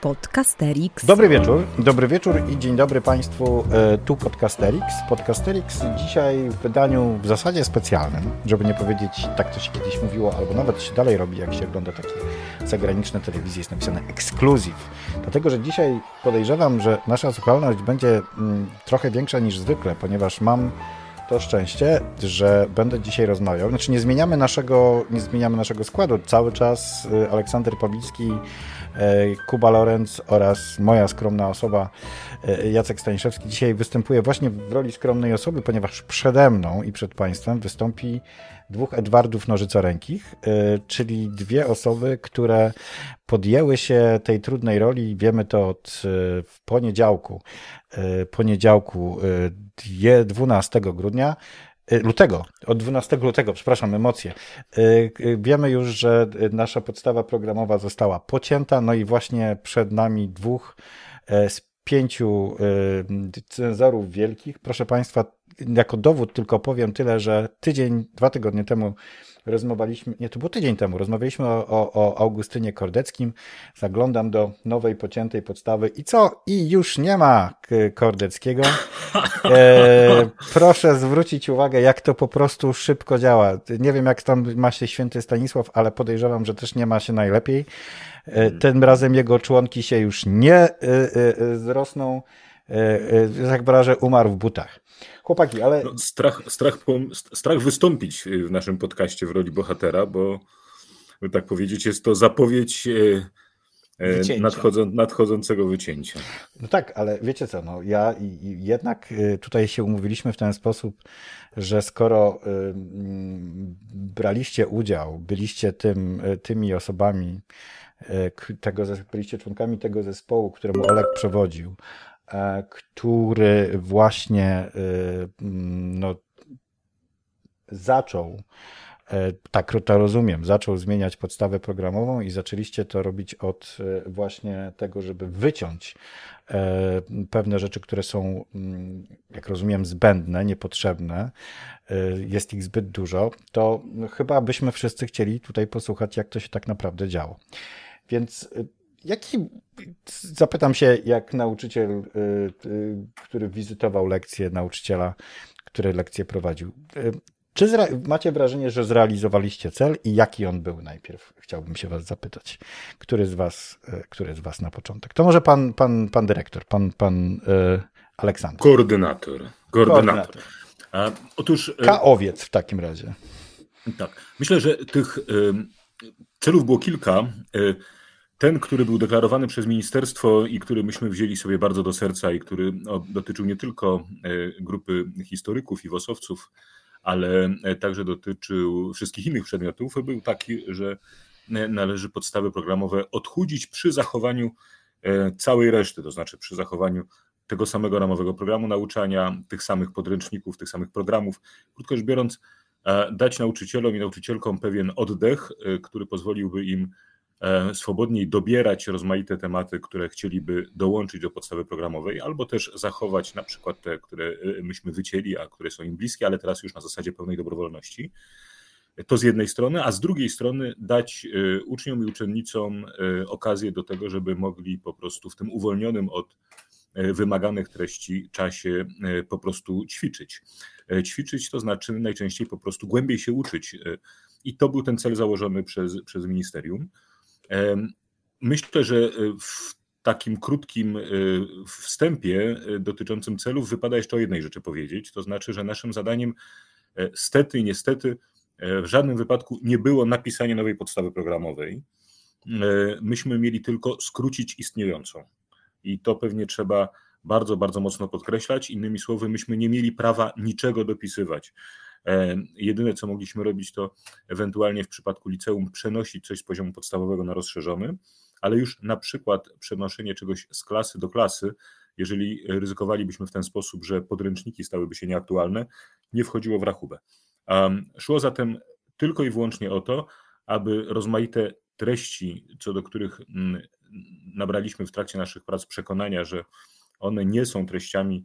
Podcasterix. Dobry wieczór, dobry wieczór i dzień dobry Państwu. E, tu Podcasterix. Podcasterix dzisiaj w wydaniu w zasadzie specjalnym, żeby nie powiedzieć, tak to się kiedyś mówiło, albo nawet się dalej robi, jak się ogląda takie zagraniczne telewizje, jest napisane ekskluzyw. Dlatego, że dzisiaj podejrzewam, że nasza słuchalność będzie mm, trochę większa niż zwykle, ponieważ mam to szczęście, że będę dzisiaj rozmawiał. Znaczy nie zmieniamy naszego, nie zmieniamy naszego składu. Cały czas y, Aleksander Pawlicki, Kuba Lorenz oraz moja skromna osoba y, Jacek Staniszewski dzisiaj występuje właśnie w roli skromnej osoby, ponieważ przede mną i przed Państwem wystąpi dwóch Edwardów Nożycorękich, czyli dwie osoby, które podjęły się tej trudnej roli. Wiemy to od poniedziałku. Poniedziałku 12 grudnia, lutego, od 12 lutego, przepraszam, emocje. Y, y, wiemy już, że nasza podstawa programowa została pocięta, no i właśnie przed nami dwóch z pięciu cenzorów wielkich. Proszę Państwa, jako dowód tylko powiem tyle, że tydzień, dwa tygodnie temu rozmawialiśmy, nie, to było tydzień temu, rozmawialiśmy o, o, o Augustynie Kordeckim. Zaglądam do nowej, pociętej podstawy i co? I już nie ma Kordeckiego. E, proszę zwrócić uwagę, jak to po prostu szybko działa. Nie wiem, jak tam ma się święty Stanisław, ale podejrzewam, że też nie ma się najlepiej. E, tym razem jego członki się już nie e, e, zrosną. Jak wyrażę, umarł w butach. Chłopaki, ale. No, strach, strach, strach wystąpić w naszym podcaście w roli bohatera, bo tak powiedzieć, jest to zapowiedź nadchodzą, nadchodzącego wycięcia. No tak, ale wiecie co, no ja jednak tutaj się umówiliśmy w ten sposób, że skoro braliście udział, byliście tym, tymi osobami, tego, byliście członkami tego zespołu, któremu Olek przewodził, E, który właśnie e, no, zaczął, e, tak to rozumiem, zaczął zmieniać podstawę programową i zaczęliście to robić od właśnie tego, żeby wyciąć pewne rzeczy, które są, mm, jak rozumiem, zbędne, niepotrzebne, jest ich zbyt dużo, to chyba byśmy wszyscy chcieli tutaj posłuchać, jak to się tak naprawdę działo. Więc Jaki, zapytam się, jak nauczyciel, y, y, który wizytował lekcję nauczyciela, który lekcję prowadził. Y, czy macie wrażenie, że zrealizowaliście cel i jaki on był najpierw? Chciałbym się was zapytać. Który z was, który z was na początek? To może pan, pan, pan dyrektor, pan, pan Aleksander. Koordynator. Koordynator. A, otóż... K owiec w takim razie. Tak. Myślę, że tych celów było kilka. Ten, który był deklarowany przez ministerstwo i który myśmy wzięli sobie bardzo do serca i który dotyczył nie tylko e, grupy historyków i wosowców, ale e, także dotyczył wszystkich innych przedmiotów, był taki, że e, należy podstawy programowe odchudzić przy zachowaniu całej reszty, to znaczy przy zachowaniu tego samego ramowego programu nauczania, tych samych podręczników, tych samych programów. Krótko rzecz biorąc, dać nauczycielom i nauczycielkom pewien oddech, który pozwoliłby im swobodniej dobierać rozmaite tematy, które chcieliby dołączyć do podstawy programowej, albo też zachować na przykład te, które e, myśmy wycięli, a które są im bliskie, ale teraz już na zasadzie pełnej dobrowolności. To z jednej strony, a z drugiej strony dać e, uczniom i uczennicom okazję do tego, żeby mogli po prostu w tym uwolnionym od wymaganych treści czasie po prostu ćwiczyć. Ćwiczyć to znaczy najczęściej po prostu głębiej się uczyć. I to był ten cel założony przez, przez ministerium. Myślę, że e, w takim krótkim e, wstępie e, dotyczącym celów wypada jeszcze o jednej rzeczy powiedzieć, to znaczy, że naszym zadaniem stety i niestety w żadnym wypadku nie było napisanie nowej podstawy programowej. Myśmy mieli tylko skrócić istniejącą. I to pewnie trzeba bardzo, bardzo mocno podkreślać. Innymi słowy, myśmy nie mieli prawa niczego dopisywać. E, jedyne, co mogliśmy robić, to ewentualnie w przypadku liceum przenosić coś z poziomu podstawowego na rozszerzony, ale już na przykład przenoszenie czegoś z klasy do klasy, jeżeli ryzykowalibyśmy w ten sposób, że podręczniki stałyby się nieaktualne, nie wchodziło w rachubę. Szło zatem tylko i wyłącznie o to, aby rozmaite treści, co do których mm, nabraliśmy w trakcie naszych prac przekonania, że one nie są treściami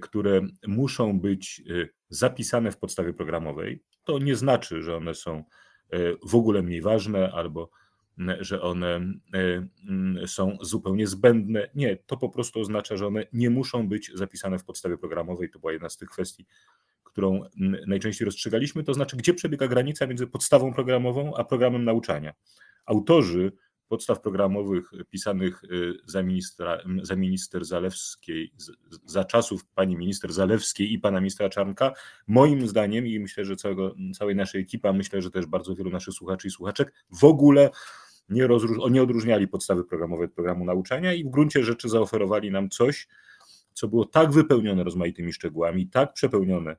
które muszą być e, zapisane w podstawie programowej, to nie znaczy, że one są e, w ogóle mniej ważne albo że one są zupełnie zbędne. Nie, to po prostu oznacza, że one nie muszą być zapisane w podstawie programowej. To była jedna z tych kwestii, którą najczęściej rozstrzygaliśmy, to znaczy, gdzie przebiega granica między podstawą programową a programem nauczania. Autorzy podstaw programowych pisanych y, za, ministra, za minister Zalewskiej, za czasów pani minister Zalewskiej i pana ministra Czarnka, moim zdaniem i myślę, że całego, całej naszej ekipa, myślę, że też bardzo wielu naszych słuchaczy i słuchaczek w ogóle nie, rozróż, nie odróżniali podstawy programowej od programu nauczania i w gruncie rzeczy zaoferowali nam coś, co było tak wypełnione rozmaitymi szczegółami, tak przepełnione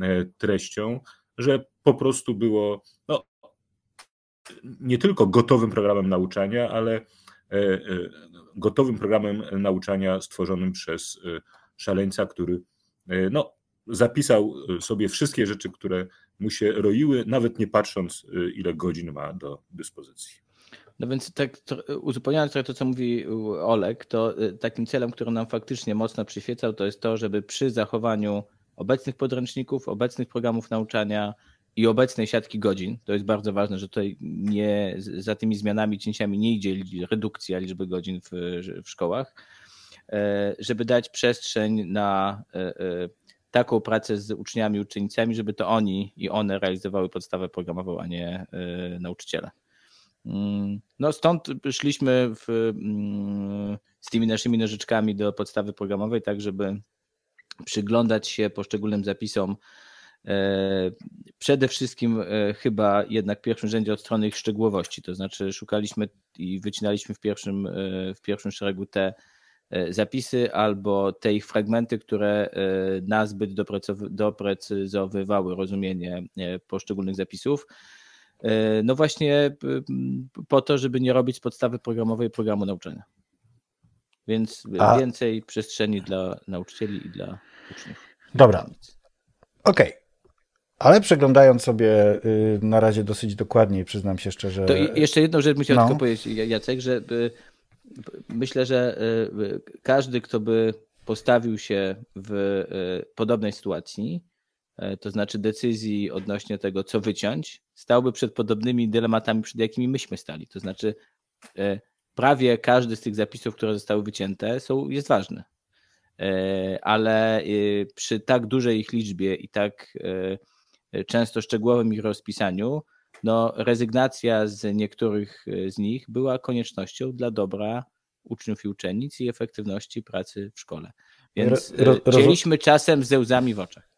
e, treścią, że po prostu było no, nie tylko gotowym programem nauczania, ale e, e, gotowym programem nauczania stworzonym przez e, szaleńca, który no, zapisał sobie wszystkie rzeczy, które mu się roiły, nawet nie patrząc, ile godzin ma do dyspozycji. No więc tak uzupełniając trochę to, co mówi Olek, to takim celem, który nam faktycznie mocno przyświecał, to jest to, żeby przy zachowaniu obecnych podręczników, obecnych programów nauczania, i obecnej siatki godzin, to jest bardzo ważne, że tutaj nie, za tymi zmianami, cięciami nie idzie redukcja liczby godzin w, w szkołach, e, żeby dać przestrzeń na e, e, taką pracę z uczniami, uczennicami, żeby to oni i one realizowały podstawę programową, a nie nauczyciele. Mm, no stąd szliśmy w, mm, z tymi naszymi nożyczkami do podstawy programowej, tak żeby przyglądać się poszczególnym zapisom przede wszystkim e, chyba jednak w pierwszym rzędzie od strony ich szczegółowości, to znaczy szukaliśmy i wycinaliśmy w pierwszym, e, w pierwszym szeregu te zapisy albo te ich fragmenty, które nazbyt doprecyzowywały rozumienie poszczególnych zapisów. No właśnie po to, żeby nie robić z podstawy programowej programu nauczania. Więc A... więcej przestrzeni dla nauczycieli i dla uczniów. Dobra. Okej. Okay. Ale przeglądając sobie y, na razie dosyć dokładnie, przyznam się szczerze. To jeszcze jedną rzecz musiałem no. tylko powiedzieć, Jacek, że y, myślę, że y, każdy, kto by postawił się w podobnej sytuacji, to znaczy decyzji odnośnie tego, co wyciąć, stałby przed podobnymi dylematami, przed jakimi myśmy stali. To znaczy, prawie każdy z tych zapisów, które zostały wycięte, są, jest ważny. Ale przy tak dużej ich liczbie i tak często szczegółowym ich rozpisaniu, no, rezygnacja z niektórych e, z nich była koniecznością dla dobra uczniów i uczennic i efektywności pracy w szkole. Więc chcieliśmy czasem ze łzami w oczach.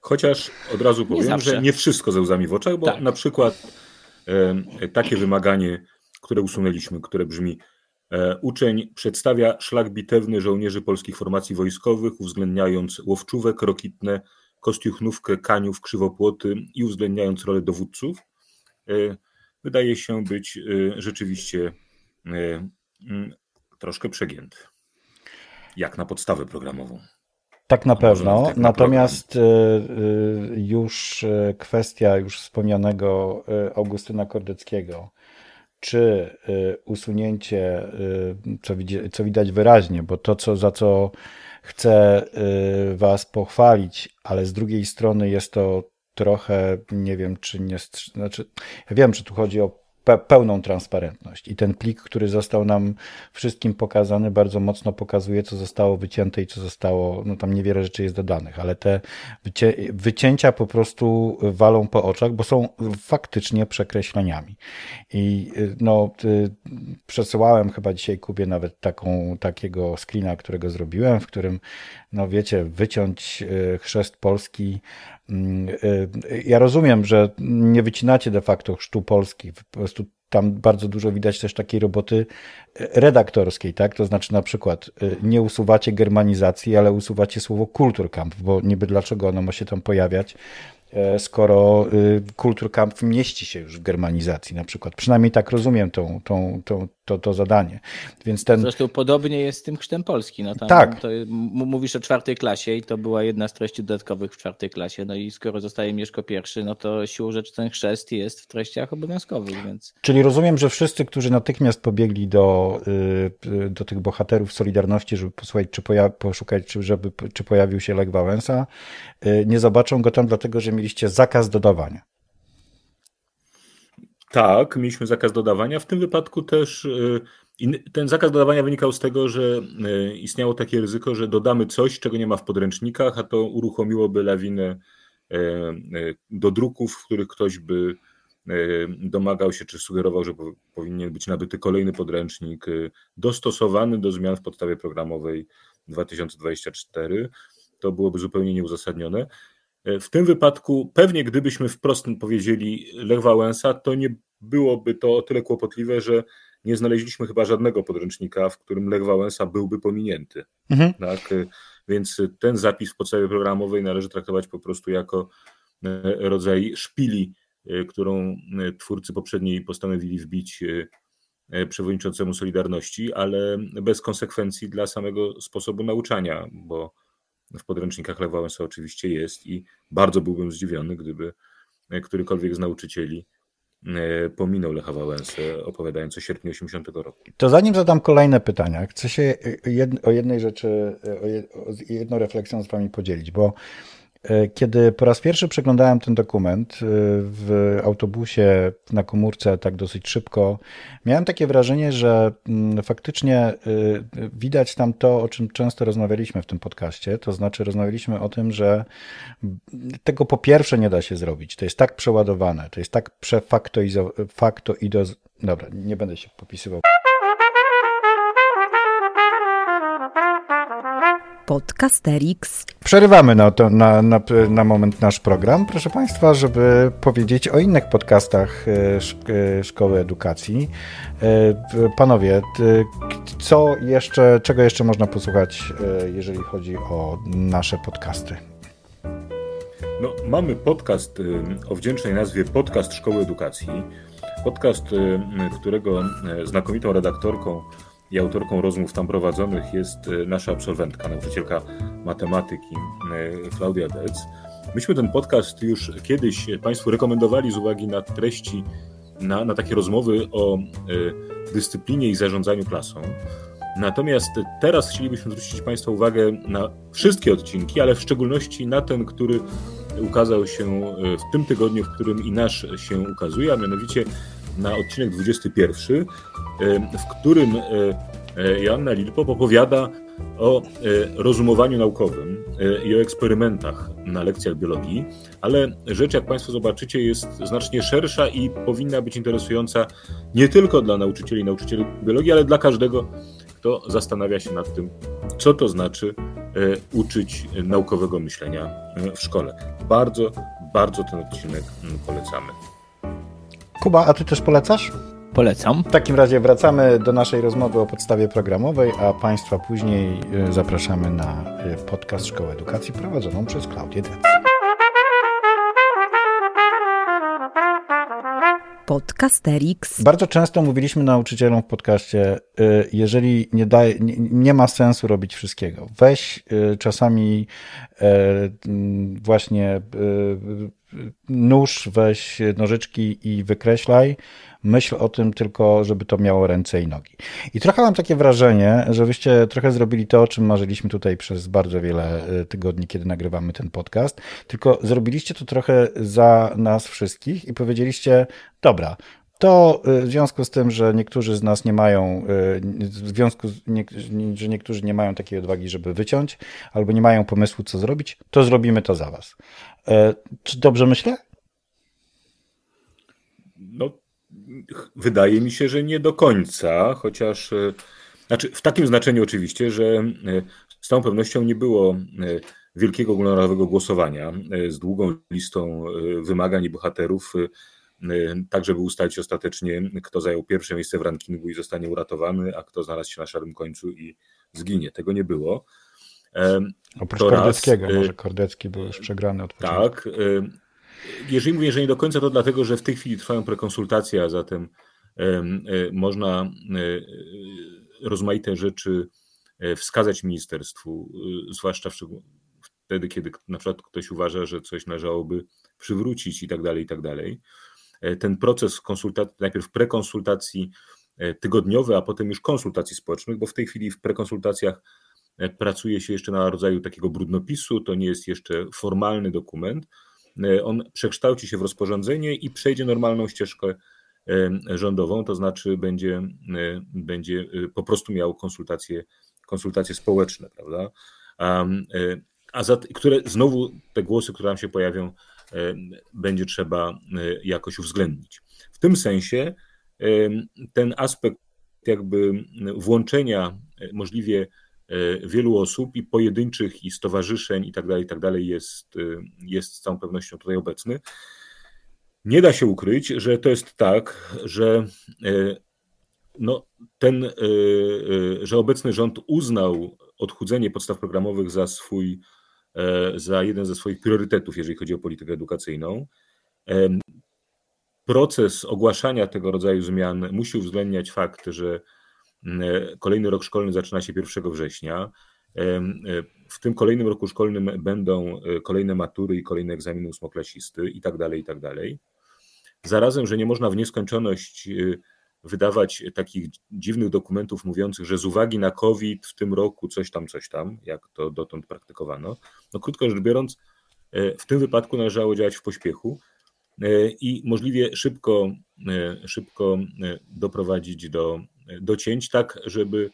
Chociaż od razu powiem, nie że nie wszystko ze łzami w oczach, bo tak. na przykład e, takie wymaganie, które usunęliśmy, które brzmi e, Uczeń przedstawia szlak bitewny żołnierzy polskich formacji wojskowych, uwzględniając łowczówek, rokitne, kostiuchnówkę kaniów, krzywopłoty i uwzględniając rolę dowódców, e, wydaje się być e, rzeczywiście e, mm, troszkę przegięty. Jak na podstawę programową. Tak na pewno. Tak Natomiast już kwestia już wspomnianego Augustyna Kordeckiego, czy usunięcie, co, co widać wyraźnie, bo to, co, za co chcę y, Was pochwalić, ale z drugiej strony jest to trochę, nie wiem, czy nie. Znaczy, ja wiem, że tu chodzi o pe pełną transparentność. I ten plik, który został nam wszystkim pokazany, bardzo mocno pokazuje, co zostało wycięte i co zostało, no tam niewiele rzeczy jest dodanych, ale te wycię wycięcia po prostu walą po oczach, bo są faktycznie przekreśleniami. I no, przesyłałem chyba dzisiaj Kubie nawet taką, takiego screena, którego zrobiłem, w którym, no wiecie, wyciąć e, chrzest polski y, ja rozumiem, że nie wycinacie de facto chrztu polskich, po prostu tam bardzo dużo widać też takiej roboty y, redaktorskiej, tak? To znaczy na przykład y, nie usuwacie germanizacji, ale usuwacie słowo kulturkamp, bo niby dlaczego ono ma się tam pojawiać, skoro y, Kulturkampf mieści się już w germanizacji na przykład. Przynajmniej tak rozumiem tą, tą, tą, to, to zadanie. Więc ten... Zresztą podobnie jest z tym chrztem Polski. No tam, tak. To, mówisz o czwartej klasie i to była jedna z treści dodatkowych w czwartej klasie. No i skoro zostaje Mieszko pierwszy, no to siłą rzeczy ten chrzest jest w treściach obowiązkowych. Więc... Czyli rozumiem, że wszyscy, którzy natychmiast pobiegli do, y, do tych bohaterów Solidarności, żeby posłuchać, czy poja- poszukać, czy, żeby, czy pojawił się Lech Wałęsa, y, nie zobaczą go tam dlatego, że mieliście zakaz dodawania. Tak, mieliśmy zakaz dodawania. W tym wypadku też ten zakaz dodawania wynikał z tego, że istniało takie ryzyko, że dodamy coś, czego nie ma w podręcznikach, a to uruchomiłoby lawinę do druków, w których ktoś by domagał się czy sugerował, że powinien być nabyty kolejny podręcznik dostosowany do zmian w podstawie programowej 2024. To byłoby zupełnie nieuzasadnione. W tym wypadku pewnie gdybyśmy wprost powiedzieli Lech Wałęsa, to nie byłoby to o tyle kłopotliwe, że nie znaleźliśmy chyba żadnego podręcznika, w którym Lech Wałęsa byłby pominięty. Mhm. Tak? Więc ten zapis w podstawie programowej należy traktować po prostu jako e, rodzaj szpili, e, którą e, twórcy poprzedniej postanowili wbić przewodniczącemu Solidarności, ale bez konsekwencji dla samego sposobu nauczania, bo w podręcznikach Lech Wałęsa oczywiście jest i bardzo byłbym zdziwiony, gdyby którykolwiek z nauczycieli E, pominął Lecha Wałęsę, opowiadając o sierpniu 80 roku. To zanim zadam kolejne pytania, chcę się o jednej rzeczy, o jedną refleksją z wami podzielić, bo E, kiedy po raz pierwszy przeglądałem ten dokument e, w autobusie na komórce tak dosyć szybko, miałem takie wrażenie, że mm, faktycznie e, widać tam to, o czym często rozmawialiśmy w tym podcaście. To znaczy, rozmawialiśmy o tym, że tego po pierwsze nie da się zrobić. To jest tak przeładowane, to jest tak przefaktoizowane. Dobra, nie będę się popisywał. Podcasterix. Przerywamy na, to, na, na, na moment nasz program, proszę Państwa, żeby powiedzieć o innych podcastach e, e, Szkoły Edukacji. E, panowie, co jeszcze, czego jeszcze można posłuchać, jeżeli chodzi o nasze podcasty? No, mamy podcast o wdzięcznej nazwie Podcast Szkoły Edukacji. Podcast, którego znakomitą redaktorką i autorką rozmów tam prowadzonych jest e, nasza absolwentka, nauczycielka matematyki e, Klaudia Dec. Myśmy ten podcast już kiedyś Państwu rekomendowali z uwagi na treści, na, na takie rozmowy o e, dyscyplinie i zarządzaniu klasą. Natomiast teraz chcielibyśmy zwrócić Państwa uwagę na wszystkie odcinki, ale w szczególności na ten, który ukazał się w tym tygodniu, w którym i nasz się ukazuje, a mianowicie na odcinek 21, w którym Joanna Lilpo opowiada o rozumowaniu naukowym i o eksperymentach na lekcjach biologii, ale rzecz, jak Państwo zobaczycie, jest znacznie szersza i powinna być interesująca nie tylko dla nauczycieli i nauczycieli biologii, ale dla każdego, kto zastanawia się nad tym, co to znaczy uczyć naukowego myślenia w szkole. Bardzo, bardzo ten odcinek polecamy. Kuba, a ty też polecasz? Polecam. W takim razie wracamy do naszej rozmowy o podstawie programowej, a Państwa później e, zapraszamy na e, podcast Szkoły Edukacji prowadzoną przez Klaudię Dec. Podcasterix. Bardzo często mówiliśmy nauczycielom w podcaście, e, jeżeli nie, daje, nie, nie, ma sensu robić wszystkiego. Weź czasami właśnie nóż, weź nożyczki i wykreślaj. Myśl o tym tylko, żeby to miało ręce i nogi. I trochę mam takie wrażenie, że wyście trochę zrobili to, o czym marzyliśmy tutaj przez bardzo wiele e, tygodni, kiedy nagrywamy ten podcast, tylko zrobiliście to trochę za nas wszystkich i powiedzieliście, dobra, to e, w związku z tym, że niektórzy z nas nie mają, e, w związku z, nie, że niektórzy nie mają takiej odwagi, żeby wyciąć, albo nie mają pomysłu, co zrobić, to zrobimy to za was. Czy dobrze myślę? No, wydaje mi się, że nie do końca, chociaż e, znaczy w takim znaczeniu oczywiście, że e, z całą pewnością nie było e, wielkiego ogólnonarodowego głosowania z długą listą wymagań i bohaterów, tak żeby ustalić ostatecznie, kto zajął pierwsze miejsce w rankingu i zostanie uratowany, a kto znalazł się na szarym końcu i zginie. Tego nie było. Oprócz to Kordeckiego, raz, może Kordecki był już przegrany od początku. Tak. Jeżeli mówię, że nie do końca, to dlatego, że w tej chwili trwają prekonsultacje, a zatem można rozmaite rzeczy e, wskazać ministerstwu, zwłaszcza wtedy, kiedy na przykład ktoś uważa, że coś należałoby przywrócić i tak dalej, i tak dalej. E, ten proces konsultacji, najpierw prekonsultacji tygodniowy, a potem już konsultacji społecznych, bo w tej chwili w prekonsultacjach pracuje się jeszcze na rodzaju takiego brudnopisu, to nie jest jeszcze formalny dokument. On przekształci się w rozporządzenie i przejdzie normalną ścieżkę rządową, to znaczy będzie, będzie po prostu miał konsultacje, konsultacje społeczne, prawda? A za, które znowu te głosy, które nam się pojawią, będzie trzeba jakoś uwzględnić. W tym sensie ten aspekt jakby włączenia możliwie wielu osób i pojedynczych i stowarzyszeń i tak dalej, i tak dalej jest, jest z całą pewnością tutaj obecny. Nie da się ukryć, że to jest tak, że no, ten, że obecny rząd uznał odchudzenie podstaw programowych za swój, za jeden ze swoich priorytetów, jeżeli chodzi o politykę edukacyjną. Proces ogłaszania tego rodzaju zmian musi uwzględniać fakt, że kolejny rok szkolny zaczyna się 1 września. W tym kolejnym roku szkolnym będą kolejne matury i kolejne egzaminy ósmoklasisty i tak dalej, i tak dalej. Zarazem, że nie można w nieskończoność wydawać takich dziwnych dokumentów mówiących, że z uwagi na COVID w tym roku coś tam, coś tam, jak to dotąd praktykowano. No krótko rzecz biorąc, w tym wypadku należało działać w pośpiechu i możliwie szybko, szybko doprowadzić do, do cięć, tak żeby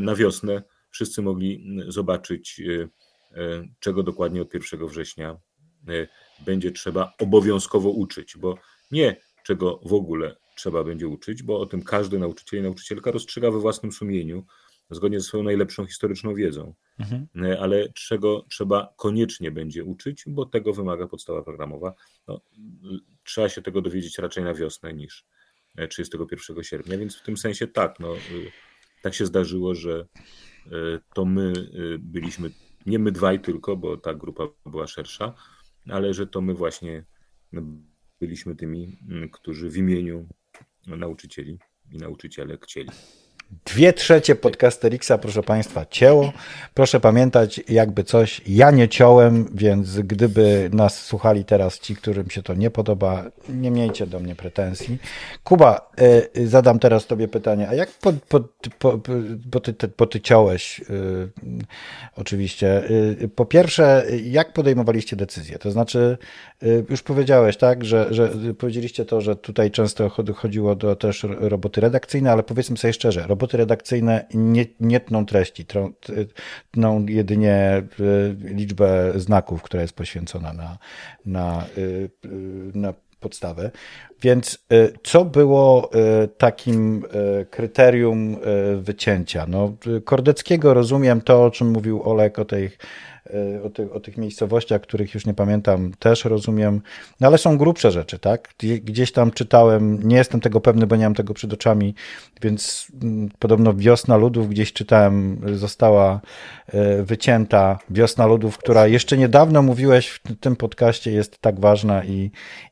na wiosnę wszyscy mogli zobaczyć, czego dokładnie od 1 września będzie trzeba obowiązkowo uczyć, bo nie czego w ogóle trzeba będzie uczyć, bo o tym każdy nauczyciel i nauczycielka rozstrzyga we własnym sumieniu, zgodnie ze swoją najlepszą historyczną wiedzą. Mhm. Ale czego trzeba koniecznie będzie uczyć, bo tego wymaga podstawa programowa. No, trzeba się tego dowiedzieć raczej na wiosnę niż 31 sierpnia, więc w tym sensie tak, no, tak się zdarzyło, że e, to my e, byliśmy, nie my dwaj tylko, bo ta grupa była szersza, ale że to my właśnie byliśmy tymi, którzy w imieniu nauczycieli i nauczyciele chcieli. Dwie trzecie podcasterixa, proszę Państwa, cięło. Proszę pamiętać, jakby coś, ja nie ciąłem, więc gdyby nas słuchali teraz ci, którym się to nie podoba, nie miejcie do mnie pretensji. Kuba, y, zadam teraz Tobie pytanie, a jak po, po, po, po, ty, po ty ciąłeś, y, oczywiście. Y, po pierwsze, jak podejmowaliście decyzje? To znaczy, już powiedziałeś, tak, że, że powiedzieliście to, że tutaj często chodziło do też roboty redakcyjne, ale powiedzmy sobie szczerze, roboty redakcyjne nie, nie tną treści, tną jedynie y, liczbę znaków, która jest poświęcona na, na, y, na podstawę. Więc co było takim kryterium wycięcia? No, Kordeckiego rozumiem to, o czym mówił Olek o E, o, ty, o tych miejscowościach, których już nie pamiętam, też rozumiem, no ale są grubsze rzeczy, tak? Gdzieś tam czytałem, nie jestem tego pewny, bo nie mam tego przed oczami, więc mm, podobno Wiosna Ludów, gdzieś czytałem, została e, wycięta. Wiosna Ludów, która jeszcze niedawno mówiłeś w tym podcaście jest tak ważna i,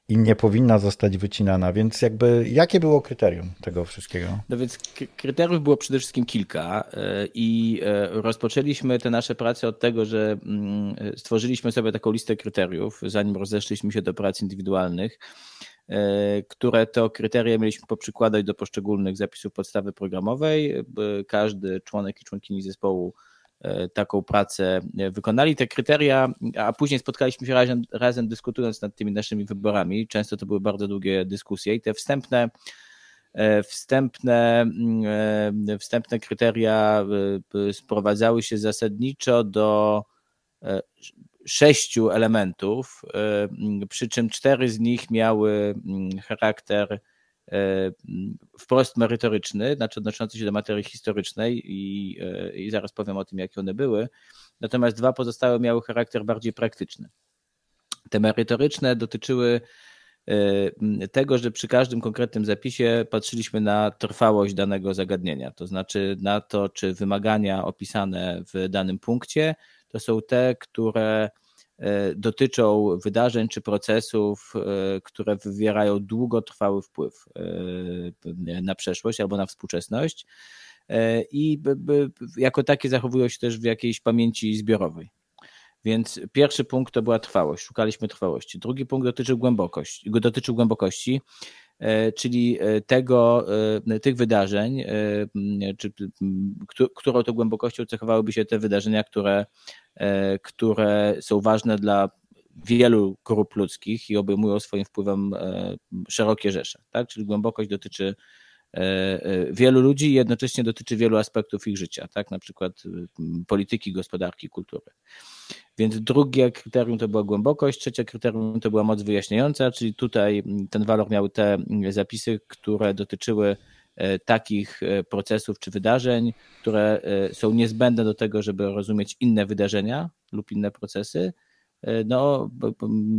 i nie powinna zostać wycinana, więc jakby jakie było kryterium tego wszystkiego? No więc kryteriów było przede wszystkim kilka e, i e, rozpoczęliśmy te nasze prace od tego, że mm, stworzyliśmy sobie taką listę kryteriów, zanim rozeszliśmy się do prac indywidualnych, e, które to kryteria mieliśmy poprzykładać do poszczególnych zapisów podstawy programowej. Każdy członek i członkini zespołu taką pracę e, wykonali. Te kryteria, a później spotkaliśmy się razem, razem dyskutując nad tymi naszymi wyborami. Często to były bardzo długie dyskusje i te wstępne e, wstępne, mm, wstępne kryteria sprowadzały się zasadniczo do sześciu elementów, przy czym cztery z nich miały mm, charakter E, wprost merytoryczny, znaczy odnoszący się do materii historycznej i, e, i zaraz powiem o tym, jakie one były. Natomiast dwa pozostałe miały charakter bardziej praktyczny. Te merytoryczne dotyczyły e, tego, że przy każdym konkretnym zapisie patrzyliśmy na trwałość danego zagadnienia, to znaczy na to, czy wymagania opisane w danym punkcie to są te, które E, dotyczą wydarzeń czy procesów, e, które wywierają długotrwały wpływ e, na przeszłość albo na współczesność i jako takie zachowują się też w jakiejś pamięci zbiorowej. Więc pierwszy punkt to była trwałość, szukaliśmy trwałości. Drugi punkt dotyczył głębokości, dotyczył głębokości czyli tego, tych wydarzeń, czy, którą to głębokością cechowałyby się te wydarzenia, które, które są ważne dla wielu grup ludzkich i obejmują swoim wpływem szerokie rzesze. Tak? Czyli głębokość dotyczy wielu ludzi i jednocześnie dotyczy wielu aspektów ich życia, tak? na przykład polityki, gospodarki, kultury. Więc drugie kryterium to była głębokość, trzecie kryterium to była moc wyjaśniająca, czyli tutaj ten walor miał te zapisy, które dotyczyły E, takich e, procesów czy wydarzeń, które e, są niezbędne do tego, żeby rozumieć inne wydarzenia lub inne procesy. No,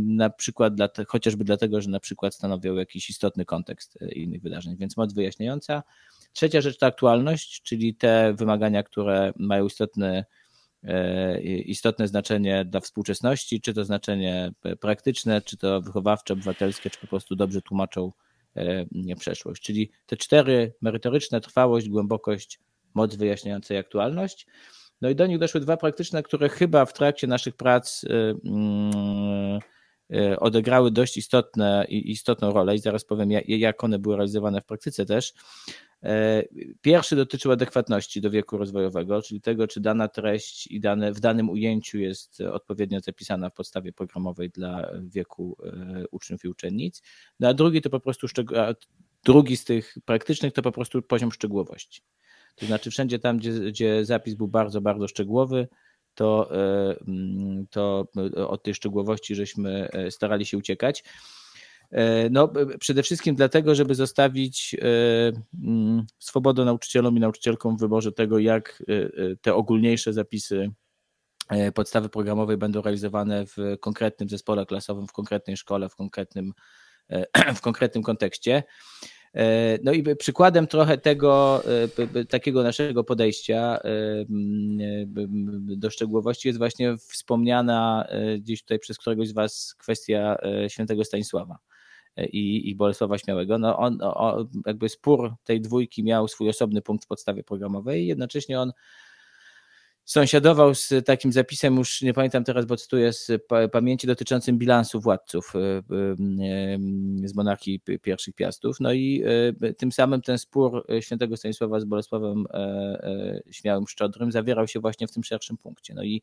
na przykład dla chociażby dlatego, że na przykład stanowią jakiś istotny kontekst innych wydarzeń, więc moc wyjaśniająca. Trzecia rzecz to aktualność, czyli te wymagania, które mają istotny, istotne znaczenie dla współczesności, czy to znaczenie praktyczne, czy to wychowawcze, obywatelskie, czy po prostu dobrze tłumaczą E, przeszłość. Czyli te cztery merytoryczne, trwałość, głębokość, moc wyjaśniająca i aktualność. No i do nich doszły dwa praktyczne, które chyba w trakcie naszych prac e, e, odegrały dość istotne, istotną rolę i zaraz powiem, jak one były realizowane w praktyce też. E, pierwszy dotyczył adekwatności do wieku rozwojowego, czyli tego, czy dana treść i dane, w danym ujęciu jest odpowiednio zapisana w podstawie programowej dla wieku e, uczniów i uczennic. No a drugi to po prostu drugi z tych praktycznych to po prostu poziom szczegółowości. To znaczy wszędzie tam, gdzie, gdzie zapis był bardzo, bardzo szczegółowy, to, e, mm, to od tej szczegółowości żeśmy starali się uciekać. E, no, przede wszystkim dlatego, żeby zostawić e, mm, swobodę nauczycielom i nauczycielkom w wyborze tego, jak e, te ogólniejsze zapisy podstawy programowej będą realizowane w konkretnym zespole klasowym, w konkretnej szkole, w konkretnym, w konkretnym kontekście. No i przykładem trochę tego takiego naszego podejścia do szczegółowości jest właśnie wspomniana gdzieś tutaj przez któregoś z Was kwestia świętego Stanisława i, i Bolesława Śmiałego, no on, jakby spór tej dwójki miał swój osobny punkt w podstawie programowej, jednocześnie on sąsiadował z takim zapisem, już nie pamiętam teraz, bo cytuję z pamięci dotyczącym bilansu władców y, y, y, z monarchii pierwszych piastów. No i tym samym ten spór świętego Stanisława z Bolesławem e, e, Śmiałym Szczodrym zawierał się właśnie w tym szerszym punkcie. No i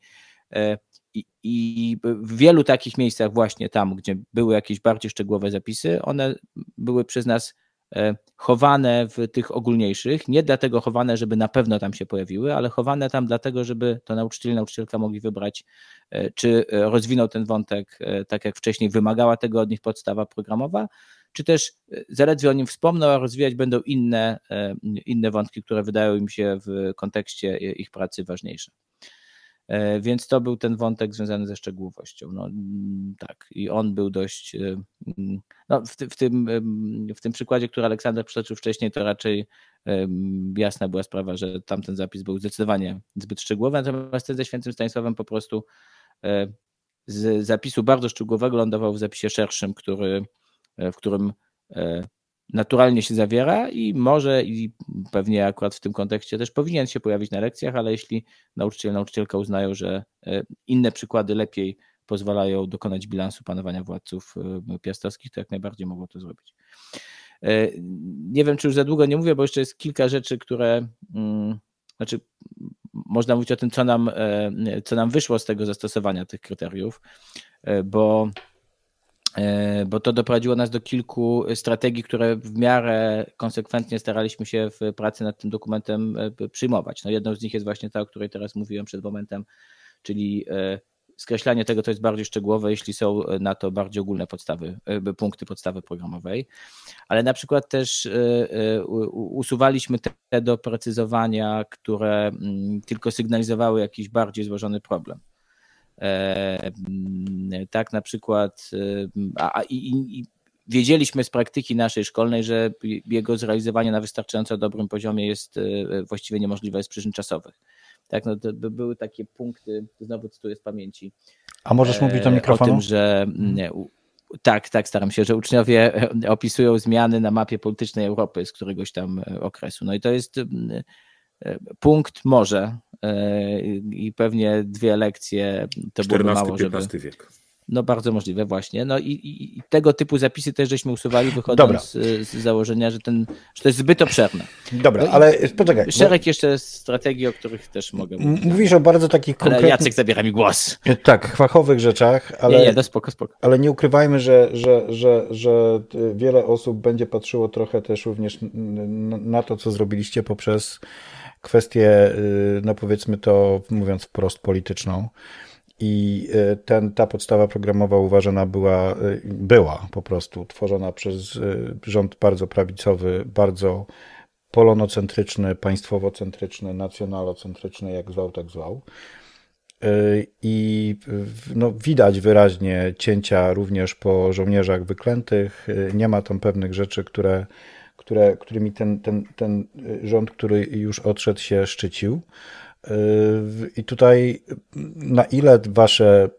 e, i, I, w wielu takich miejscach, właśnie tam, gdzie były jakieś bardziej szczegółowe zapisy, one były przez nas e, chowane w tych ogólniejszych. Nie dlatego chowane, żeby na pewno tam się pojawiły, ale chowane tam dlatego, żeby to nauczyciel nauczycielka mogli wybrać, e, czy e, rozwinął ten wątek tak jak wcześniej wymagała tego od nich podstawa programowa, czy też zaledwie o nim wspomną, a rozwijać będą inne, inne wątki, które wydają im się w kontekście ich pracy ważniejsze. E, więc to był ten wątek związany ze szczegółowością. No, mm, tak, i on był dość. E, mm, no, w, w, tym, w tym przykładzie, który Aleksander przytoczył wcześniej, to raczej jasna była sprawa, że tamten zapis był zdecydowanie zbyt szczegółowy, natomiast ten ze świętym Stanisławem po prostu e, z zapisu bardzo szczegółowego lądował w zapisie szerszym, który, w którym naturalnie się zawiera i może i pewnie akurat w tym kontekście też powinien się pojawić na lekcjach, ale jeśli nauczyciel, nauczycielka uznają, że e, inne przykłady lepiej pozwalają dokonać bilansu panowania władców e, piastowskich, to jak najbardziej mogą to zrobić. E, nie wiem, czy już za długo nie mówię, bo jeszcze jest kilka rzeczy, które, mm, znaczy można mówić o tym, co nam, co nam wyszło z tego zastosowania tych kryteriów, bo bo to doprowadziło nas do kilku strategii, które w miarę konsekwentnie staraliśmy się w pracy nad tym dokumentem e, przyjmować. No jedną z nich jest właśnie ta, o której teraz mówiłem przed momentem, czyli e, skreślanie tego, co jest bardziej szczegółowe, jeśli są na to bardziej ogólne podstawy, punkty podstawy programowej, ale na przykład też usuwaliśmy te doprecyzowania, które mm, tylko sygnalizowały jakiś bardziej złożony problem. E, tak na przykład, e, a, i, i wiedzieliśmy z praktyki naszej szkolnej, że jego zrealizowanie na wystarczająco dobrym poziomie jest e, właściwie niemożliwe z przyczyn czasowych. Tak, no to, były takie punkty, znowu cytuję z pamięci. A możesz mówić do mikrofonu? O tym, że nie, tak, tak, staram się, że uczniowie opisują zmiany na mapie politycznej Europy z któregoś tam okresu. No i to jest punkt może e, i pewnie dwie lekcje to byłoby mało, żeby... wiek. No bardzo możliwe właśnie. No i, i, tego typu zapisy też żeśmy usuwali, wychodząc z, z, założenia, że, ten, że to jest zbyt obszerne. Dobra, no ale poczekaj. Szereg bo... jeszcze strategii, o których też mogę mówić. Mówisz o bardzo takich konkretnych... Ale Jacek zabiera mi głos. Tak, fachowych rzeczach, ale... Nie, nie, no spoko, spoko. Ale nie ukrywajmy, że, że, że, że wiele osób będzie patrzyło trochę też również na to, co zrobiliście poprzez kwestię, y, no powiedzmy to mówiąc wprost, polityczną. I y, ten, ta podstawa programowa uważana była, y, była po prostu tworzona przez rząd bardzo prawicowy, bardzo polonocentryczny, państwowocentryczny, nacjonalocentryczny, jak zwał, tak zwał. I no, widać wyraźnie cięcia również po żołnierzach wyklętych. Nie ma tam pewnych rzeczy, które które, którymi ten, ten, ten rząd, który już odszedł, się szczycił. Yy, I tutaj na ile wasze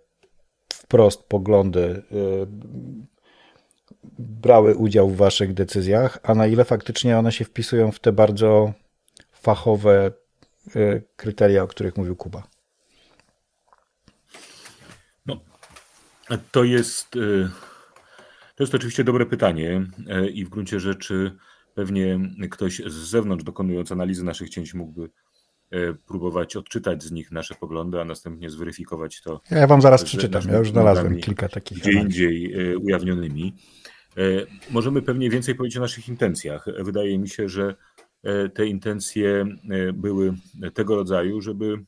wprost poglądy yy, brały udział w waszych decyzjach, a na ile faktycznie one się wpisują w te bardzo fachowe kryteria, o których mówił Kuba? No, to jest, to jest oczywiście dobre pytanie i w gruncie rzeczy Pewnie ktoś z zewnątrz, dokonując analizy naszych cięć, mógłby e, próbować odczytać z nich nasze poglądy, a następnie zweryfikować to. Ja wam zaraz przeczytam. Ja już znalazłem kilka takich. Gdzie indziej e, ujawnionymi. E, możemy pewnie więcej powiedzieć o naszych intencjach. Wydaje mi się, że te intencje były tego rodzaju, żeby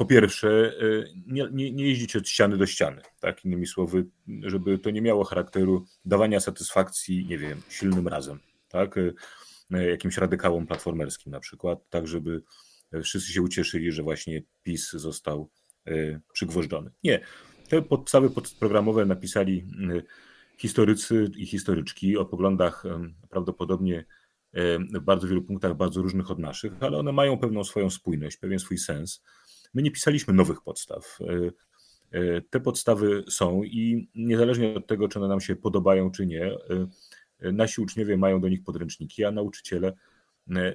po pierwsze, y, nie, nie, nie, jeździć od ściany do ściany, tak? Innymi słowy, żeby to nie miało charakteru dawania satysfakcji, nie wiem, silnym razem, tak? Y, y, jakimś radykałom platformerskim na przykład, tak, żeby wszyscy się ucieszyli, że właśnie PiS został przygwożdżony. Nie. Te podstawy programowe napisali historycy i historyczki o poglądach prawdopodobnie w bardzo wielu punktach bardzo różnych od naszych, ale one mają pewną swoją spójność, pewien swój sens. My nie pisaliśmy nowych podstaw. E, e, te podstawy są i niezależnie od tego, czy one nam się podobają, czy nie, e, nasi uczniowie mają do nich podręczniki, a nauczyciele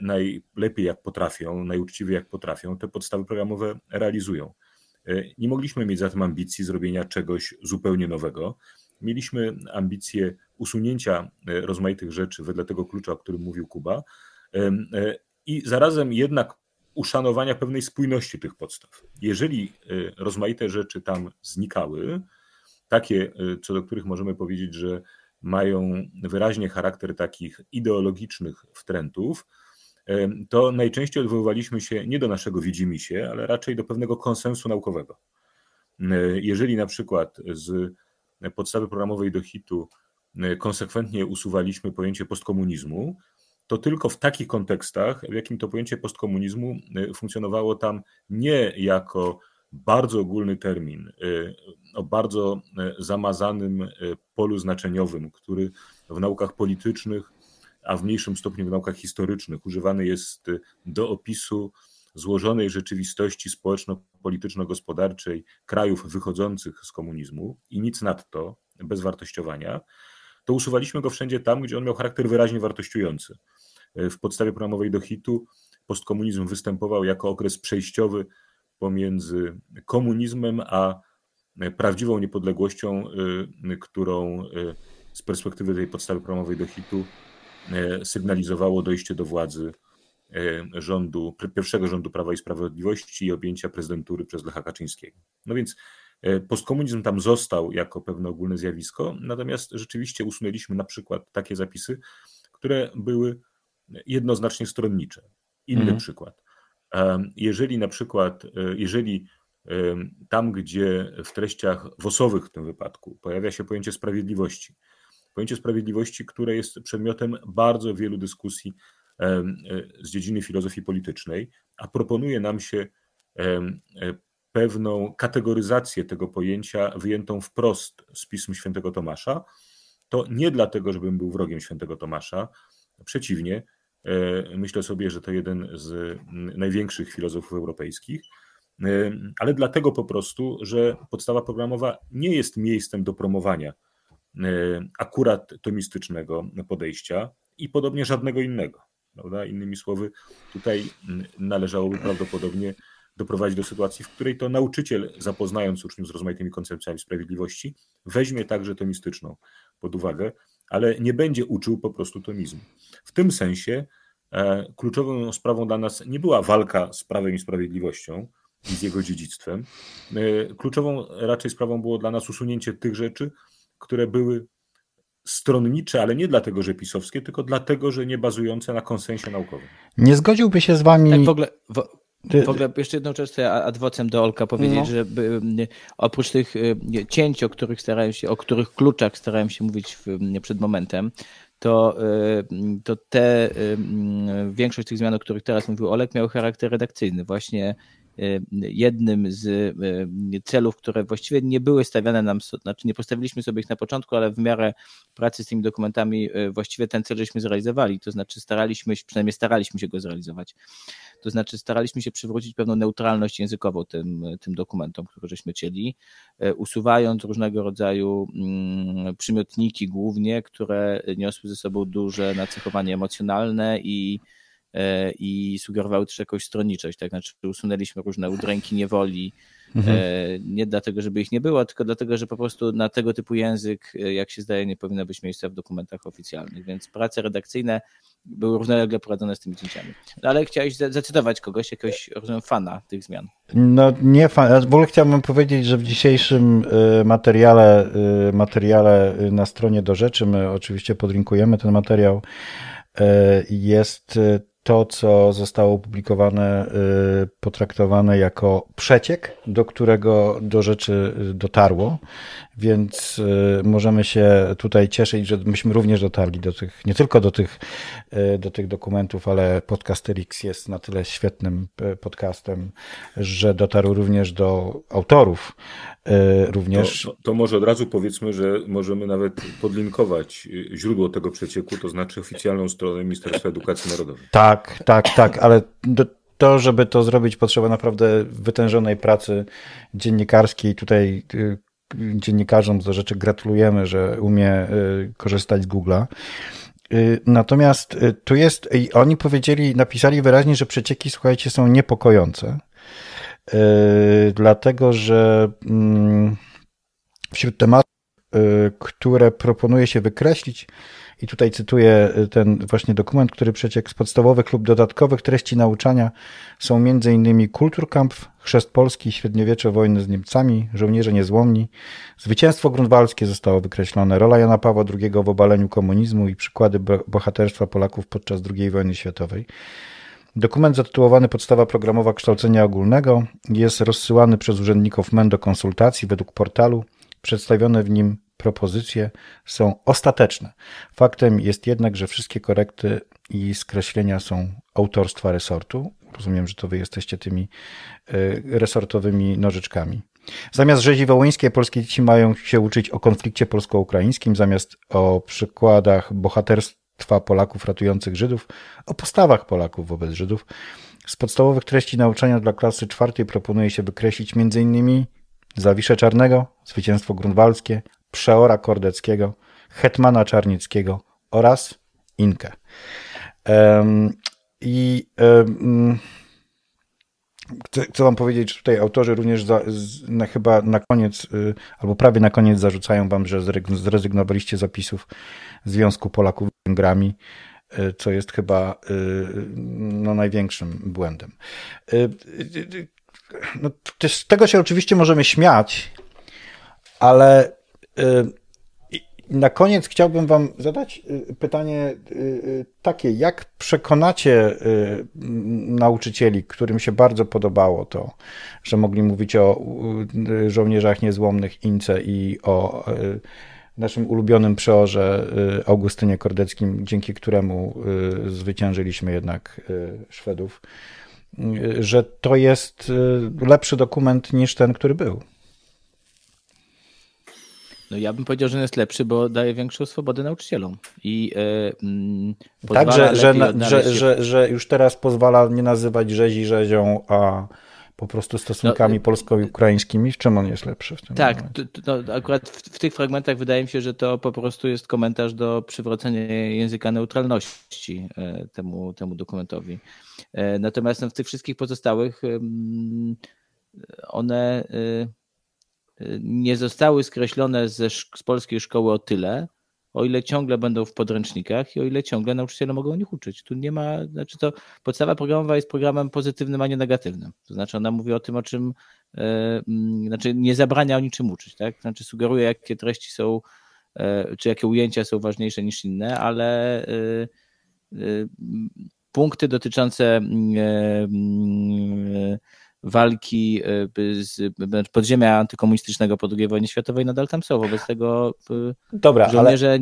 najlepiej jak potrafią, najuczciwiej jak potrafią, te podstawy programowe realizują. Nie mogliśmy mieć zatem ambicji zrobienia czegoś zupełnie nowego. Mieliśmy ambicję usunięcia rozmaitych rzeczy wedle tego klucza, o którym mówił Kuba, i zarazem jednak uszanowania pewnej spójności tych podstaw. Jeżeli y, rozmaite rzeczy tam znikały, takie, y, co do których możemy powiedzieć, że mają wyraźnie charakter takich ideologicznych wtrętów, y, to najczęściej odwoływaliśmy się nie do naszego widzimisię, ale raczej do pewnego konsensu naukowego. Jeżeli na przykład z podstawy programowej do hitu konsekwentnie usuwaliśmy pojęcie postkomunizmu, to tylko w takich kontekstach, w jakim to pojęcie postkomunizmu y, funkcjonowało tam nie jako bardzo ogólny termin, y, o bardzo y, zamazanym polu znaczeniowym, który w naukach politycznych, a w mniejszym stopniu w naukach historycznych używany jest do opisu złożonej rzeczywistości społeczno-polityczno-gospodarczej krajów wychodzących z komunizmu i nic nadto, bez wartościowania, to usuwaliśmy go wszędzie tam, gdzie on miał charakter wyraźnie wartościujący. E, w podstawie programowej do hitu postkomunizm występował jako okres przejściowy pomiędzy komunizmem a e, prawdziwą niepodległością, e, którą z perspektywy tej podstawy programowej do hitu sygnalizowało dojście do władzy rządu, pierwszego rządu Prawa i Sprawiedliwości i objęcia prezydentury przez Lecha Kaczyńskiego. No więc postkomunizm tam został jako pewne ogólne zjawisko, natomiast rzeczywiście usunęliśmy na przykład takie zapisy, które były jednoznacznie stronnicze. Inny mhm. przykład. Jeżeli na przykład, e, jeżeli tam, gdzie w treściach wosowych w tym wypadku pojawia się pojęcie sprawiedliwości, pojęcie sprawiedliwości, które jest przedmiotem bardzo wielu dyskusji e, z dziedziny filozofii politycznej, a proponuje nam się e, pewną kategoryzację tego pojęcia wyjętą wprost z pism świętego Tomasza, to nie dlatego, żebym był wrogiem świętego Tomasza, przeciwnie, myślę sobie, że to jeden z największych filozofów europejskich, e, ale dlatego po prostu, że podstawa programowa nie jest miejscem do promowania e, akurat tomistycznego podejścia i podobnie żadnego innego. Prawda? Innymi słowy, tutaj należałoby prawdopodobnie doprowadzić do sytuacji, w której to nauczyciel, zapoznając uczniów z rozmaitymi koncepcjami sprawiedliwości, weźmie także tomistyczną pod uwagę, ale nie będzie uczył po prostu tomizmu. W tym sensie e, kluczową sprawą dla nas nie była walka z prawem i sprawiedliwością i z jego dziedzictwem. E, kluczową raczej sprawą było dla nas usunięcie tych rzeczy, które były stronnicze, ale nie dlatego, że pisowskie, tylko dlatego, że nie bazujące na konsensie naukowym. Nie zgodziłby się z wami. Tak w ogóle. W... W ogóle jeszcze jedną rzecz adwocem do Olka powiedzieć, no. że oprócz tych y, cięć, o których starałem się, o których kluczach starałem się mówić przed momentem, to, y, to te y, większość tych zmian, o których teraz mówił Olek, miał charakter redakcyjny. Właśnie jednym z celów, które właściwie nie były stawiane nam, znaczy nie postawiliśmy sobie ich na początku, ale w miarę pracy z tymi dokumentami właściwie ten cel żeśmy zrealizowali, to znaczy staraliśmy się, przynajmniej staraliśmy się go zrealizować, to znaczy staraliśmy się przywrócić pewną neutralność językową tym, tym dokumentom, które żeśmy chcieli, usuwając różnego rodzaju mm, przymiotniki głównie, które niosły ze sobą duże nacechowanie emocjonalne i E, i sugerowały też jakąś stronniczość, tak znaczy usunęliśmy różne udręki niewoli, mhm. E, nie dlatego, żeby ich nie było, tylko dlatego, że po prostu na tego typu język, e, jak się zdaje, nie powinno być miejsca w dokumentach oficjalnych, więc prace redakcyjne były równolegle prowadzone z tymi cięciami. No, ale chciałeś zacytować kogoś, jakiegoś, rozumiem, fana tych zmian. No nie fan, w ogóle chciałbym powiedzieć, że w dzisiejszym materiale, materiale na stronie do rzeczy, my oczywiście podlinkujemy ten materiał, jest to, co zostało opublikowane, y, potraktowane jako przeciek, do którego do rzeczy dotarło, więc y, możemy się tutaj cieszyć, że myśmy również dotarli do tych, nie tylko do tych, y, do tych dokumentów, ale Podcasterix jest na tyle świetnym podcastem, że dotarł również do autorów również. To, to, może od razu powiedzmy, że możemy nawet podlinkować y, źródło tego przecieku, to znaczy oficjalną stronę Ministerstwa Edukacji Narodowej. Tak, tak, tak, ale do, to, żeby to zrobić, potrzeba naprawdę wytężonej pracy dziennikarskiej. Tutaj y, dziennikarzom za rzeczy gratulujemy, że umie y, korzystać z Google'a. Natomiast tu jest, oni powiedzieli, napisali wyraźnie, że przecieki, słuchajcie, są niepokojące. Dlatego że mm, wśród tematów, które proponuje się wykreślić, i tutaj cytuję yy, ten właśnie dokument, który przeciek z podstawowych lub dodatkowych treści nauczania są m.in. Kulturkampf, Chrzest Polski, Średniowiecze, wojny z Niemcami, Żołnierze Niezłomni, Zwycięstwo Grunwaldzkie zostało wykreślone, rola Jana Pawła II w obaleniu komunizmu i przykłady bohaterstwa Polaków podczas II wojny światowej. Dokument zatytułowany Podstawa programowa kształcenia ogólnego jest rozsyłany przez urzędników MEN do konsultacji według portalu. Przedstawione w nim propozycje są ostateczne. Faktem jest jednak, że wszystkie korekty i skreślenia są autorstwa resortu. Rozumiem, że to wy jesteście tymi y, resortowymi nożyczkami. Zamiast rzezi wołyńskiej, polskie dzieci mają się uczyć o konflikcie polsko-ukraińskim, zamiast o przykładach bohaterstwa Polaków ratujących Żydów, o postawach Polaków wobec Żydów. Z podstawowych treści nauczania dla klasy czwartej proponuje się wykreślić m.in. Zawiszę Czarnego, Zwycięstwo Grunwaldzkie, Przeora Kordeckiego, Hetmana Czarnickiego oraz Inkę. I chcę, wam powiedzieć, że tutaj autorzy również za, z, na, chyba na koniec, y, albo prawie na koniec zarzucają wam, że zrezygnowaliście zapisów Związku Polaków z Węgrami, y, co jest chyba y, no, największym błędem. No, z tego się oczywiście możemy śmiać, ale na koniec chciałbym Wam zadać pytanie takie: jak przekonacie nauczycieli, którym się bardzo podobało to, że mogli mówić o żołnierzach niezłomnych Ince i o naszym ulubionym przeorze y, Augustynie Kordeckim, dzięki któremu y, zwyciężyliśmy jednak y, Szwedów, że to jest lepszy dokument niż ten, który był. No ja bym powiedział, że jest lepszy, bo daje większą swobodę nauczycielom. I yy, tak, że, że, że, że, że już teraz pozwala nie nazywać rzezi rzezią, a po prostu stosunkami no, polsko-ukraińskimi? W czym on jest lepszy w tym Tak, to akurat w, w, tych fragmentach wydaje mi się, że to po prostu jest komentarz do przywrócenia języka neutralności temu, temu dokumentowi. Natomiast no, w tych wszystkich pozostałych one nie zostały skreślone ze, z polskiej szkoły o tyle, o ile ciągle będą w podręcznikach i o ile ciągle nauczyciele mogą o nich uczyć. Tu nie ma, znaczy to podstawa programowa jest programem pozytywnym, a nie negatywnym. To znaczy ona mówi o tym, o czym, yy, znaczy nie zabrania o niczym uczyć, tak? Znaczy sugeruje, jakie treści są, yy, czy jakie ujęcia są ważniejsze niż inne, ale yy, punkty dotyczące walki e, z podziemia antykomunistycznego po II wojnie światowej nadal tam są. Wobec tego e, Dobra, żołnierze... ale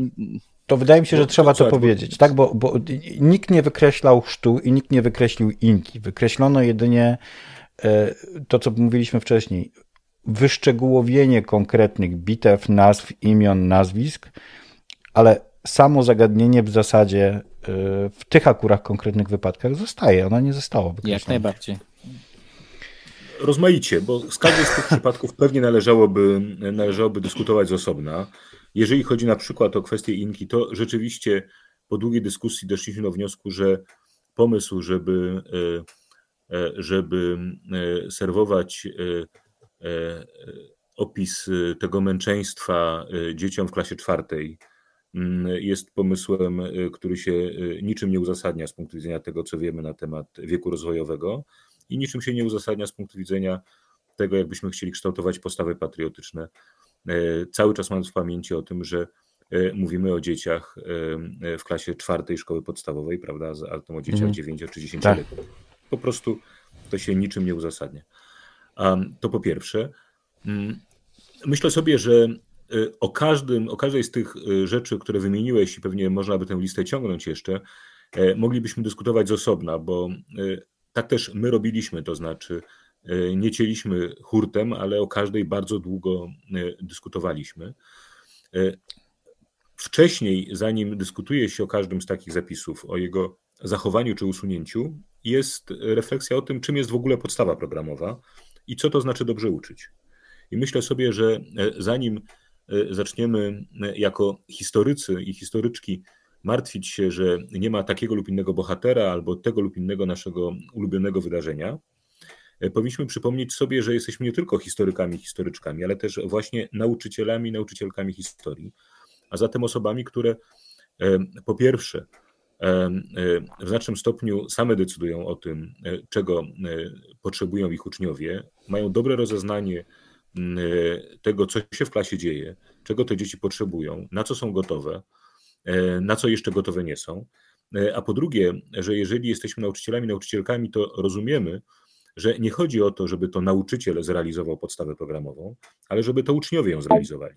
to wydaje mi się, że trzeba to powiedzieć, tak? Bo, bo nikt nie wykreślał chrztu i nikt nie wykreślił inki. Wykreślono jedynie e, to, co mówiliśmy wcześniej. Wyszczegółowienie konkretnych bitew, nazw, imion, nazwisk, ale samo zagadnienie w zasadzie w tych akurat konkretnych wypadkach zostaje. Ono nie zostało wykreślone. Jak najbardziej rozmaicie, bo z każdej z tych przypadków pewnie należałoby, należałoby dyskutować z osobna. Jeżeli chodzi na przykład o kwestię Inki, to rzeczywiście po długiej dyskusji doszliśmy do wniosku, że pomysł, żeby, e, e, żeby e, serwować opis tego męczeństwa dzieciom w klasie czwartej mm, jest pomysłem, który się niczym nie uzasadnia z punktu widzenia tego, co wiemy na temat wieku rozwojowego i niczym się nie uzasadnia z punktu widzenia tego, jakbyśmy chcieli kształtować postawy patriotyczne. E, cały czas mając w pamięci o tym, że e, mówimy o dzieciach e, w klasie czwartej szkoły podstawowej, prawda, a to o dzieciach mhm. 9 czy 10 tak. Po prostu to się niczym nie uzasadnia. To po pierwsze. Mm, myślę sobie, że o, każdym, o każdej z tych rzeczy, które wymieniłeś, i pewnie można by tę listę ciągnąć jeszcze, moglibyśmy dyskutować z osobna, bo tak też my robiliśmy, to znaczy e, nie cieliśmy hurtem, ale o każdej bardzo długo e, dyskutowaliśmy. E, wcześniej, zanim dyskutuje się o każdym z takich zapisów, o jego zachowaniu czy usunięciu, jest refleksja o tym, czym jest w ogóle podstawa programowa i co to znaczy dobrze uczyć. I myślę sobie, że zanim zaczniemy jako historycy i historyczki martwić się, że nie ma takiego lub innego bohatera albo tego lub innego naszego ulubionego wydarzenia, e, powinniśmy przypomnieć sobie, że jesteśmy nie tylko historykami, historyczkami, ale też właśnie nauczycielami, nauczycielkami historii, a zatem osobami, które e, po pierwsze e, w znacznym stopniu same decydują o tym, czego potrzebują ich uczniowie, mają dobre rozeznanie tego, co się w klasie dzieje, czego te dzieci potrzebują, na co są gotowe, na co jeszcze gotowe nie są. E, a po drugie, że jeżeli jesteśmy nauczycielami, nauczycielkami, to rozumiemy, że nie chodzi o to, żeby to nauczyciel zrealizował podstawę programową, ale żeby to uczniowie ją zrealizowali.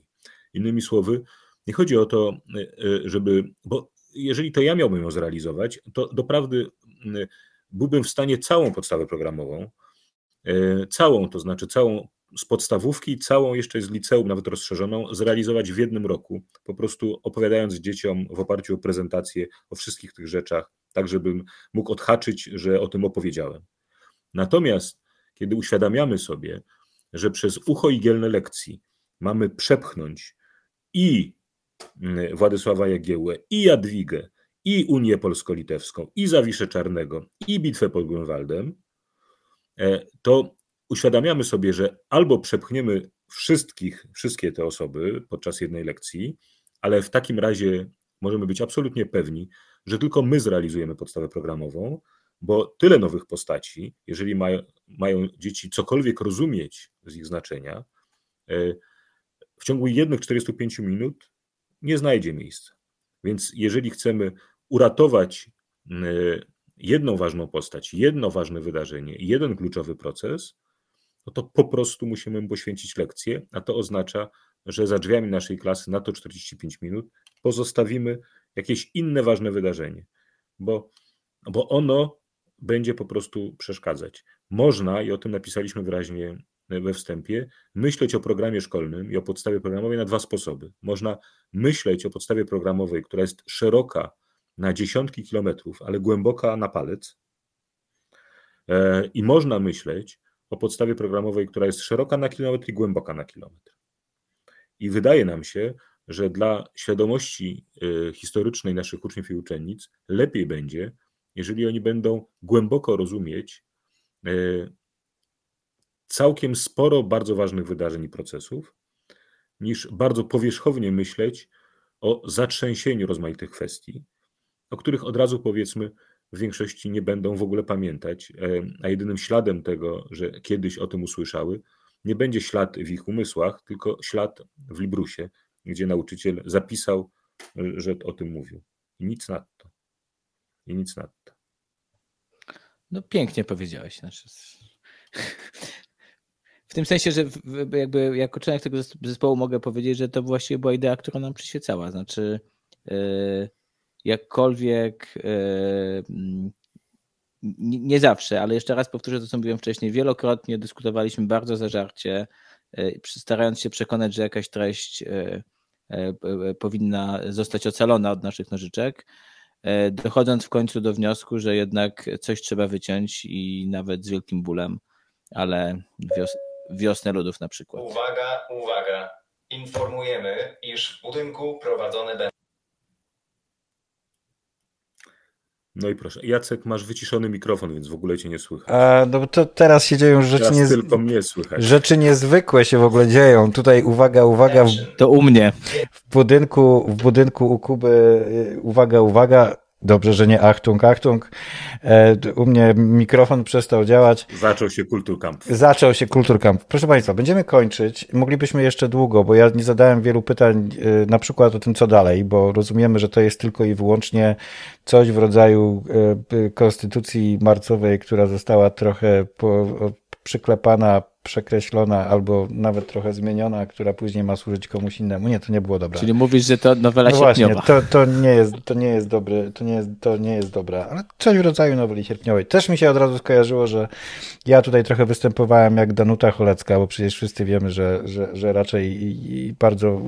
Innymi słowy, nie chodzi o to, e, żeby, bo jeżeli to ja miałbym ją zrealizować, to doprawdy byłbym w stanie całą podstawę programową, całą, to znaczy całą z podstawówki, całą jeszcze z liceum, nawet rozszerzoną, zrealizować w jednym roku, po prostu opowiadając dzieciom w oparciu o prezentację o wszystkich tych rzeczach, tak żebym mógł odhaczyć, że o tym opowiedziałem. Natomiast kiedy uświadamiamy sobie, że przez ucho igielne lekcji mamy przepchnąć i mm, Władysława Jagiełłę, i Jadwigę, i Unię Polsko-Litewską, i Zawiszę Czarnego, i bitwę pod Grunwaldem, e, to uświadamiamy sobie, że albo przepchniemy wszystkich, wszystkie te osoby podczas jednej lekcji, ale w takim razie możemy być absolutnie pewni, że tylko my zrealizujemy podstawę programową, bo tyle nowych postaci, jeżeli mają, mają dzieci cokolwiek rozumieć z ich znaczenia, e, w ciągu jednych 45 minut nie znajdzie miejsca. Więc jeżeli chcemy uratować e, jedną ważną postać, jedno ważne wydarzenie, jeden kluczowy proces, no to po prostu musimy mu poświęcić lekcję, a to oznacza, że za drzwiami naszej klasy na to 45 minut pozostawimy jakieś inne ważne wydarzenie, bo, bo ono będzie po prostu przeszkadzać. Można, i o tym napisaliśmy wyraźnie we wstępie, myśleć o programie szkolnym i o podstawie programowej na dwa sposoby. Można myśleć o podstawie programowej, która jest szeroka na dziesiątki kilometrów, ale głęboka na palec. E, I można myśleć o podstawie programowej, która jest szeroka na kilometr i głęboka na kilometr. I wydaje nam się, że dla świadomości y, historycznej naszych uczniów i uczennic lepiej będzie, jeżeli oni będą głęboko rozumieć y, całkiem sporo bardzo ważnych wydarzeń i procesów, niż bardzo powierzchownie myśleć o zatrzęsieniu rozmaitych kwestii, o których od razu powiedzmy w większości nie będą w ogóle pamiętać, a jedynym śladem tego, że kiedyś o tym usłyszały, nie będzie ślad w ich umysłach, tylko ślad w Librusie, gdzie nauczyciel zapisał, że o tym mówił. I nic nadto. I nic nadto. No pięknie powiedziałeś. Znaczy, w tym sensie, że jakby jako członek tego zespołu mogę powiedzieć, że to właściwie była idea, która nam przyświecała. Znaczy, e, jakkolwiek e, nie zawsze, ale jeszcze raz powtórzę to, co mówiłem wcześniej, wielokrotnie dyskutowaliśmy bardzo zażarcie, e, starając się przekonać, że jakaś treść powinna zostać ocalona od naszych nożyczek, dochodząc w końcu do wniosku, że jednak coś trzeba wyciąć i nawet z wielkim bólem, ale wios wiosnę ludów na przykład. Uwaga, uwaga. Informujemy, iż w budynku prowadzone będą. No i proszę, Jacek, masz wyciszony mikrofon, więc w ogóle cię nie słychać. A, no to teraz się dzieją rzeczy, teraz nie... tylko mnie słychać. rzeczy niezwykłe się w ogóle dzieją. Tutaj uwaga, uwaga. W... To u mnie. W budynku, w budynku u Kuby, y, uwaga, uwaga, Dobrze, że nie Achtung, Achtung. E, u mnie mikrofon przestał działać. Zaczął się Kulturkamp. Zaczął się Kulturkamp. Proszę Państwa, będziemy kończyć. Moglibyśmy jeszcze długo, bo ja nie zadałem wielu pytań, e, na przykład o tym, co dalej, bo rozumiemy, że to jest tylko i wyłącznie coś w rodzaju e, konstytucji marcowej, która została trochę po, przyklepana przekreślona albo nawet trochę zmieniona, która później ma służyć komuś innemu. Nie, to nie było dobre. Czyli mówisz, że to nowela no sierpniowa. Właśnie, to, to, nie jest, to nie jest dobre, to nie jest, to nie jest dobre, ale coś w rodzaju noweli sierpniowej. Też mi się od razu skojarzyło, że ja tutaj trochę występowałem jak Danuta Cholecka, bo przecież wszyscy wiemy, że, że, że raczej i, i bardzo y,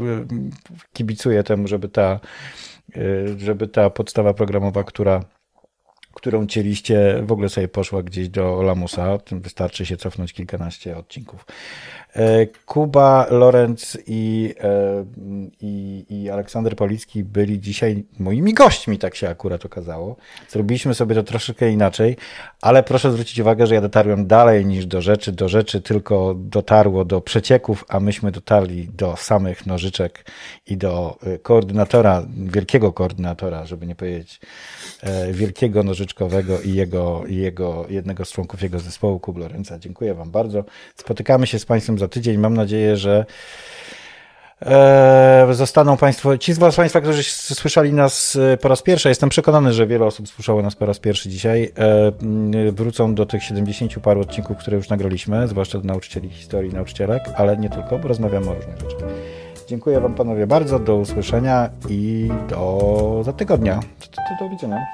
kibicuję temu, żeby ta, y, żeby ta podstawa programowa, która którą cieliście, w ogóle sobie poszła gdzieś do Lamusa. Wystarczy się cofnąć kilkanaście odcinków. E, Kuba, Lorenz i, e, i, i Aleksander Policki byli dzisiaj moimi gośćmi, tak się akurat okazało. Zrobiliśmy sobie to troszeczkę inaczej, ale proszę zwrócić uwagę, że ja dotarłem dalej niż do rzeczy. Do rzeczy tylko dotarło do przecieków, a myśmy dotarli do samych nożyczek i do e, koordynatora, wielkiego koordynatora, żeby nie powiedzieć wielkiego nożyczkowego i jego, jego jednego z członków jego zespołu, Kuba Lorenza. Dziękuję Wam bardzo. Spotykamy się z Państwem za tydzień. Mam nadzieję, że e, zostaną Państwo, ci z Was Państwa, którzy słyszeli nas e, po raz pierwszy, jestem przekonany, że wiele osób słyszało nas po raz pierwszy dzisiaj, e, wrócą do tych 70 paru odcinków, które już nagraliśmy, zwłaszcza do nauczycieli historii, nauczycielek, ale nie tylko, bo rozmawiamy o różnych rzeczach. Dziękuję Wam panowie bardzo, do usłyszenia i do za tygodnia. Do, do, do widzenia.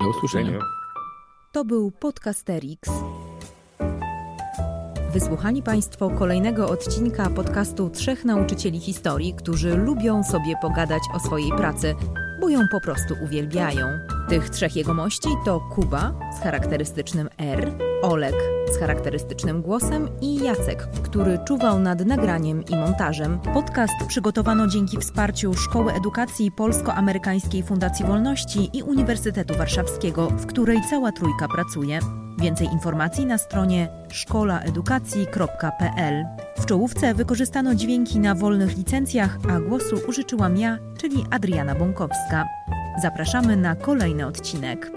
Do usłyszenia. To był Podcasterix. Wysłuchali Państwo kolejnego odcinka podcastu Trzech Nauczycieli Historii, którzy lubią sobie pogadać o swojej pracy, bo ją po prostu uwielbiają. Tych trzech jegomości to Kuba z charakterystycznym R, Olek z charakterystycznym głosem i Jacek, który czuwał nad nagraniem i montażem. Podcast przygotowano dzięki wsparciu Szkoły Edukacji Polsko-Amerykańskiej Fundacji Wolności i Uniwersytetu Warszawskiego, w której cała trójka pracuje. Więcej informacji na stronie szkolaedukacji.pl. W czołówce wykorzystano dźwięki na wolnych licencjach, a głosu użyczyłam ja, czyli Adriana Bąkowska. Zapraszamy na kolejny odcinek.